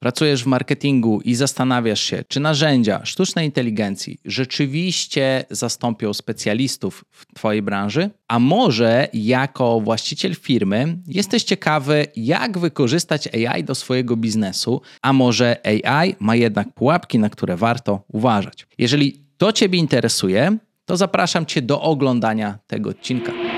pracujesz w marketingu i zastanawiasz się, czy narzędzia sztucznej inteligencji rzeczywiście zastąpią specjalistów w Twojej branży, a może jako właściciel firmy jesteś ciekawy, jak wykorzystać AI do swojego biznesu, a może AI ma jednak pułapki, na które warto uważać. Jeżeli to Ciebie interesuje, to zapraszam Cię do oglądania tego odcinka.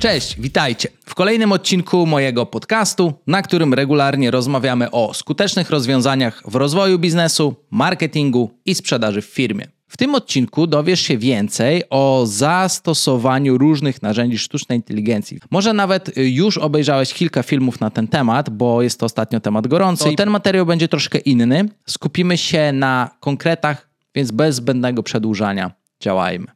Cześć, witajcie w kolejnym odcinku mojego podcastu, na którym regularnie rozmawiamy o skutecznych rozwiązaniach w rozwoju biznesu, marketingu i sprzedaży w firmie. W tym odcinku dowiesz się więcej o zastosowaniu różnych narzędzi sztucznej inteligencji. Może nawet już obejrzałeś kilka filmów na ten temat, bo jest to ostatnio temat gorący. To ten materiał będzie troszkę inny. Skupimy się na konkretach, więc bez zbędnego przedłużania działajmy.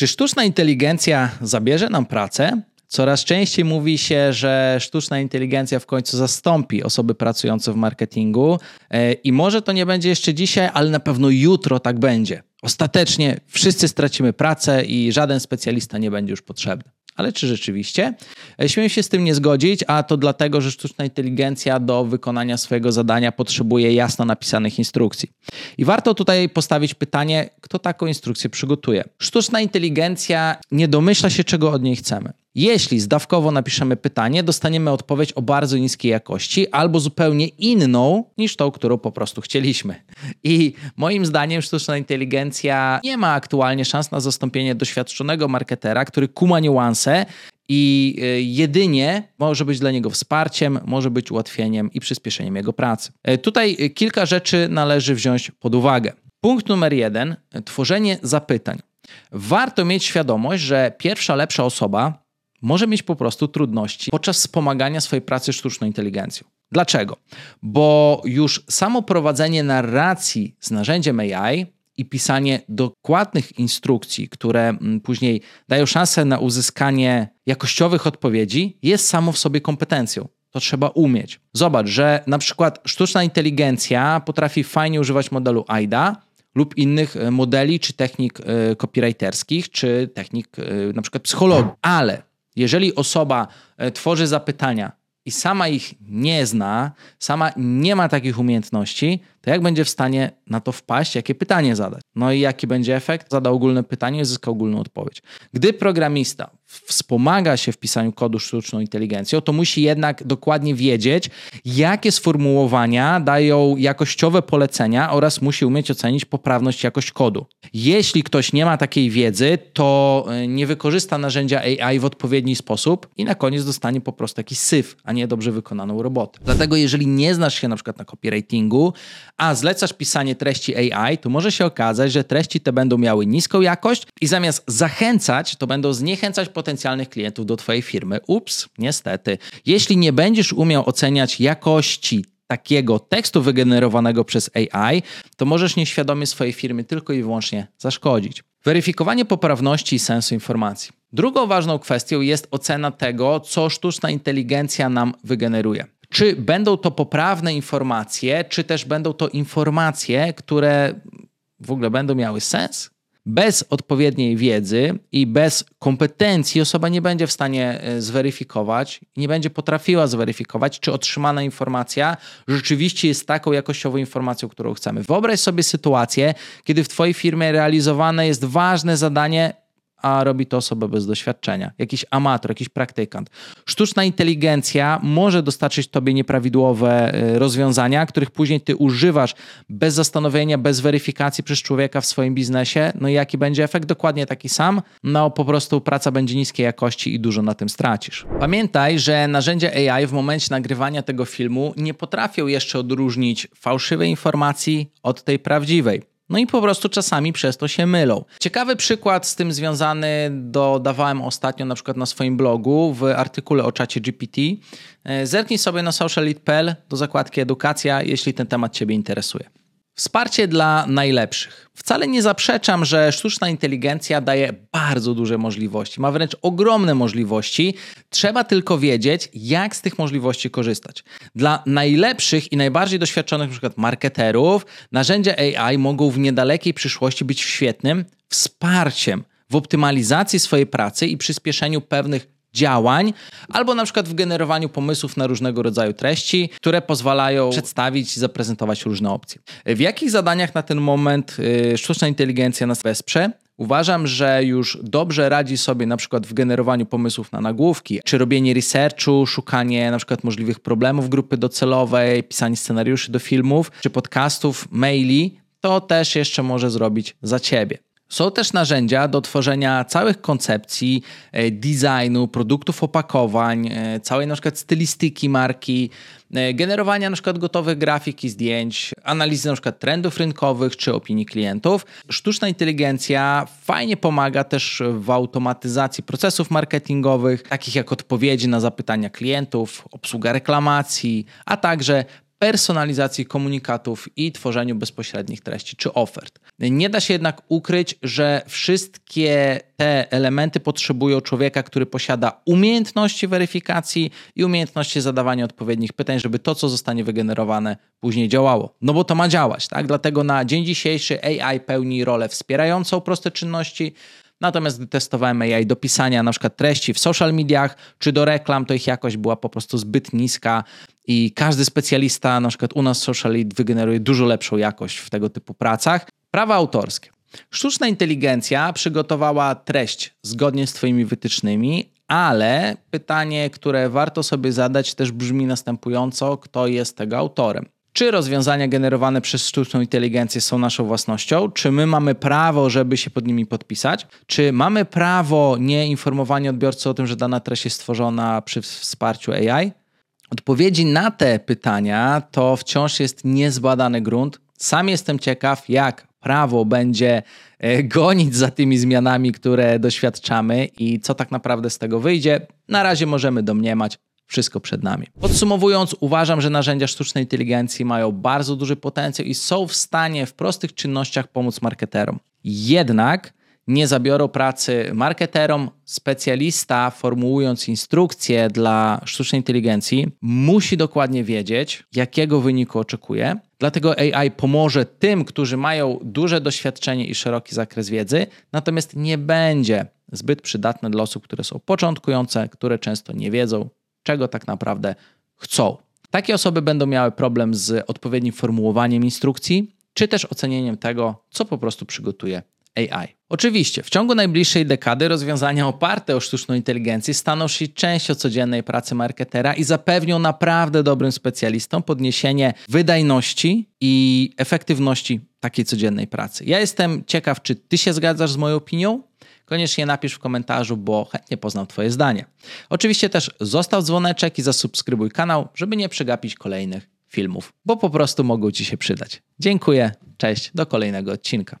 Czy sztuczna inteligencja zabierze nam pracę? Coraz częściej mówi się, że sztuczna inteligencja w końcu zastąpi osoby pracujące w marketingu e, i może to nie będzie jeszcze dzisiaj, ale na pewno jutro tak będzie. Ostatecznie wszyscy stracimy pracę i żaden specjalista nie będzie już potrzebny. Ale czy rzeczywiście? E, śmiem się z tym nie zgodzić, a to dlatego, że sztuczna inteligencja do wykonania swojego zadania potrzebuje jasno napisanych instrukcji. I warto tutaj postawić pytanie, kto taką instrukcję przygotuje. Sztuczna inteligencja nie domyśla się, czego od niej chcemy. Jeśli zdawkowo napiszemy pytanie, dostaniemy odpowiedź o bardzo niskiej jakości albo zupełnie inną niż tą, którą po prostu chcieliśmy. I moim zdaniem sztuczna inteligencja nie ma aktualnie szans na zastąpienie doświadczonego marketera, który kuma niuanse i e, jedynie może być dla niego wsparciem, może być ułatwieniem i przyspieszeniem jego pracy. E, tutaj e, kilka rzeczy należy wziąć pod uwagę. Punkt numer jeden: tworzenie zapytań. Warto mieć świadomość, że pierwsza lepsza osoba może mieć po prostu trudności podczas wspomagania swojej pracy sztuczną inteligencją. Dlaczego? Bo już samo prowadzenie narracji z narzędziem AI i pisanie dokładnych instrukcji, które mm, później dają szansę na uzyskanie jakościowych odpowiedzi, jest samo w sobie kompetencją. To trzeba umieć. Zobacz, że na przykład sztuczna inteligencja potrafi fajnie używać modelu AIDA, lub innych e, modeli, czy technik e, copywriterskich, czy technik e, na przykład psychologii. Ale jeżeli osoba e, tworzy zapytania i sama ich nie zna, sama nie ma takich umiejętności, to jak będzie w stanie na to wpaść, jakie pytanie zadać? No i jaki będzie efekt? Zada ogólne pytanie i zyska ogólną odpowiedź. Gdy programista wspomaga się w pisaniu kodu sztuczną inteligencją, to musi jednak dokładnie wiedzieć, jakie sformułowania dają jakościowe polecenia oraz musi umieć ocenić poprawność jakość kodu. Jeśli ktoś nie ma takiej wiedzy, to e, nie wykorzysta narzędzia AI w odpowiedni sposób i na koniec dostanie po prostu jakiś syf, a nie dobrze wykonaną robotę. Dlatego jeżeli nie znasz się na przykład na copywritingu, a zlecasz pisanie treści AI, to może się okazać, że treści te będą miały niską jakość i zamiast zachęcać, to będą zniechęcać potencjalnych klientów do Twojej firmy. Ups, niestety. Jeśli nie będziesz umiał oceniać jakości takiego tekstu wygenerowanego przez AI, to możesz nieświadomie swojej firmy tylko i wyłącznie zaszkodzić. Weryfikowanie poprawności i sensu informacji. Drugą ważną kwestią jest ocena tego, co sztuczna inteligencja nam wygeneruje. Czy będą to poprawne informacje, czy też będą to informacje, które w ogóle będą miały sens? Bez odpowiedniej wiedzy i bez kompetencji osoba nie będzie w stanie e, zweryfikować, nie będzie potrafiła zweryfikować, czy otrzymana informacja rzeczywiście jest taką jakościową informacją, którą chcemy. Wyobraź sobie sytuację, kiedy w Twojej firmie realizowane jest ważne zadanie a robi to osoba bez doświadczenia, jakiś amator, jakiś praktykant. Sztuczna inteligencja może dostarczyć tobie nieprawidłowe y, rozwiązania, których później ty używasz bez zastanowienia, bez weryfikacji przez człowieka w swoim biznesie. No i jaki będzie efekt? Dokładnie taki sam. No po prostu praca będzie niskiej jakości i dużo na tym stracisz. Pamiętaj, że narzędzia AI w momencie nagrywania tego filmu nie potrafią jeszcze odróżnić fałszywej informacji od tej prawdziwej. No i po prostu czasami przez to się mylą. Ciekawy przykład z tym związany dodawałem ostatnio na przykład na swoim blogu w artykule o czacie GPT. E, zerknij sobie na socialit.pl do zakładki edukacja, jeśli ten temat Ciebie interesuje. Wsparcie dla najlepszych. Wcale nie zaprzeczam, że sztuczna inteligencja daje bardzo duże możliwości, ma wręcz ogromne możliwości. Trzeba tylko wiedzieć, jak z tych możliwości korzystać. Dla najlepszych i najbardziej doświadczonych, np. marketerów, narzędzia AI mogą w niedalekiej przyszłości być świetnym wsparciem w optymalizacji swojej pracy i przyspieszeniu pewnych działań, albo na przykład w generowaniu pomysłów na różnego rodzaju treści, które pozwalają przedstawić i zaprezentować różne opcje. W jakich zadaniach na ten moment y, sztuczna inteligencja nas wesprze? Uważam, że już dobrze radzi sobie na przykład w generowaniu pomysłów na nagłówki, czy robienie researchu, szukanie na przykład możliwych problemów grupy docelowej, pisanie scenariuszy do filmów, czy podcastów, maili, to też jeszcze może zrobić za ciebie. Są też narzędzia do tworzenia całych koncepcji, e, designu, produktów, opakowań, e, całej na przykład stylistyki marki, e, generowania na przykład gotowych grafik i zdjęć, analizy na przykład trendów rynkowych czy opinii klientów. Sztuczna inteligencja fajnie pomaga też w automatyzacji procesów marketingowych, takich jak odpowiedzi na zapytania klientów, obsługa reklamacji, a także personalizacji komunikatów i tworzeniu bezpośrednich treści czy ofert. Nie da się jednak ukryć, że wszystkie te elementy potrzebują człowieka, który posiada umiejętności weryfikacji i umiejętności zadawania odpowiednich pytań, żeby to, co zostanie wygenerowane, później działało. No bo to ma działać, tak? Dlatego na dzień dzisiejszy AI pełni rolę wspierającą proste czynności, Natomiast gdy testowałem AI do pisania na przykład treści w social mediach czy do reklam, to ich jakość była po prostu zbyt niska i każdy specjalista, na przykład u nas Social Lead, wygeneruje dużo lepszą jakość w tego typu pracach. Prawa autorskie. Sztuczna inteligencja przygotowała treść zgodnie z Twoimi wytycznymi, ale pytanie, które warto sobie zadać, też brzmi następująco: kto jest tego autorem? Czy rozwiązania generowane przez sztuczną inteligencję są naszą własnością? Czy my mamy prawo, żeby się pod nimi podpisać? Czy mamy prawo nieinformowania odbiorcy o tym, że dana treść jest stworzona przy wsparciu AI? Odpowiedzi na te pytania to wciąż jest niezbadany grunt. Sam jestem ciekaw, jak prawo będzie e, gonić za tymi zmianami, które doświadczamy i co tak naprawdę z tego wyjdzie. Na razie możemy domniemać, wszystko przed nami. Podsumowując, uważam, że narzędzia sztucznej inteligencji mają bardzo duży potencjał i są w stanie w prostych czynnościach pomóc marketerom. Jednak nie zabiorą pracy marketerom. Specjalista, formułując instrukcje dla sztucznej inteligencji, musi dokładnie wiedzieć, jakiego wyniku oczekuje. Dlatego AI pomoże tym, którzy mają duże doświadczenie i szeroki zakres wiedzy, natomiast nie będzie zbyt przydatne dla osób, które są początkujące, które często nie wiedzą, czego tak naprawdę chcą. Takie osoby będą miały problem z odpowiednim formułowaniem instrukcji, czy też ocenieniem tego, co po prostu przygotuje AI. Oczywiście, w ciągu najbliższej dekady rozwiązania oparte o sztuczną inteligencję staną się częścią codziennej pracy marketera i zapewnią naprawdę dobrym specjalistom podniesienie wydajności i efektywności takiej codziennej pracy. Ja jestem ciekaw, czy ty się zgadzasz z moją opinią? Koniecznie napisz w komentarzu, bo chętnie poznam Twoje zdanie. Oczywiście też zostaw dzwoneczek i zasubskrybuj kanał, żeby nie przegapić kolejnych filmów, bo po prostu mogą Ci się przydać. Dziękuję, cześć, do kolejnego odcinka.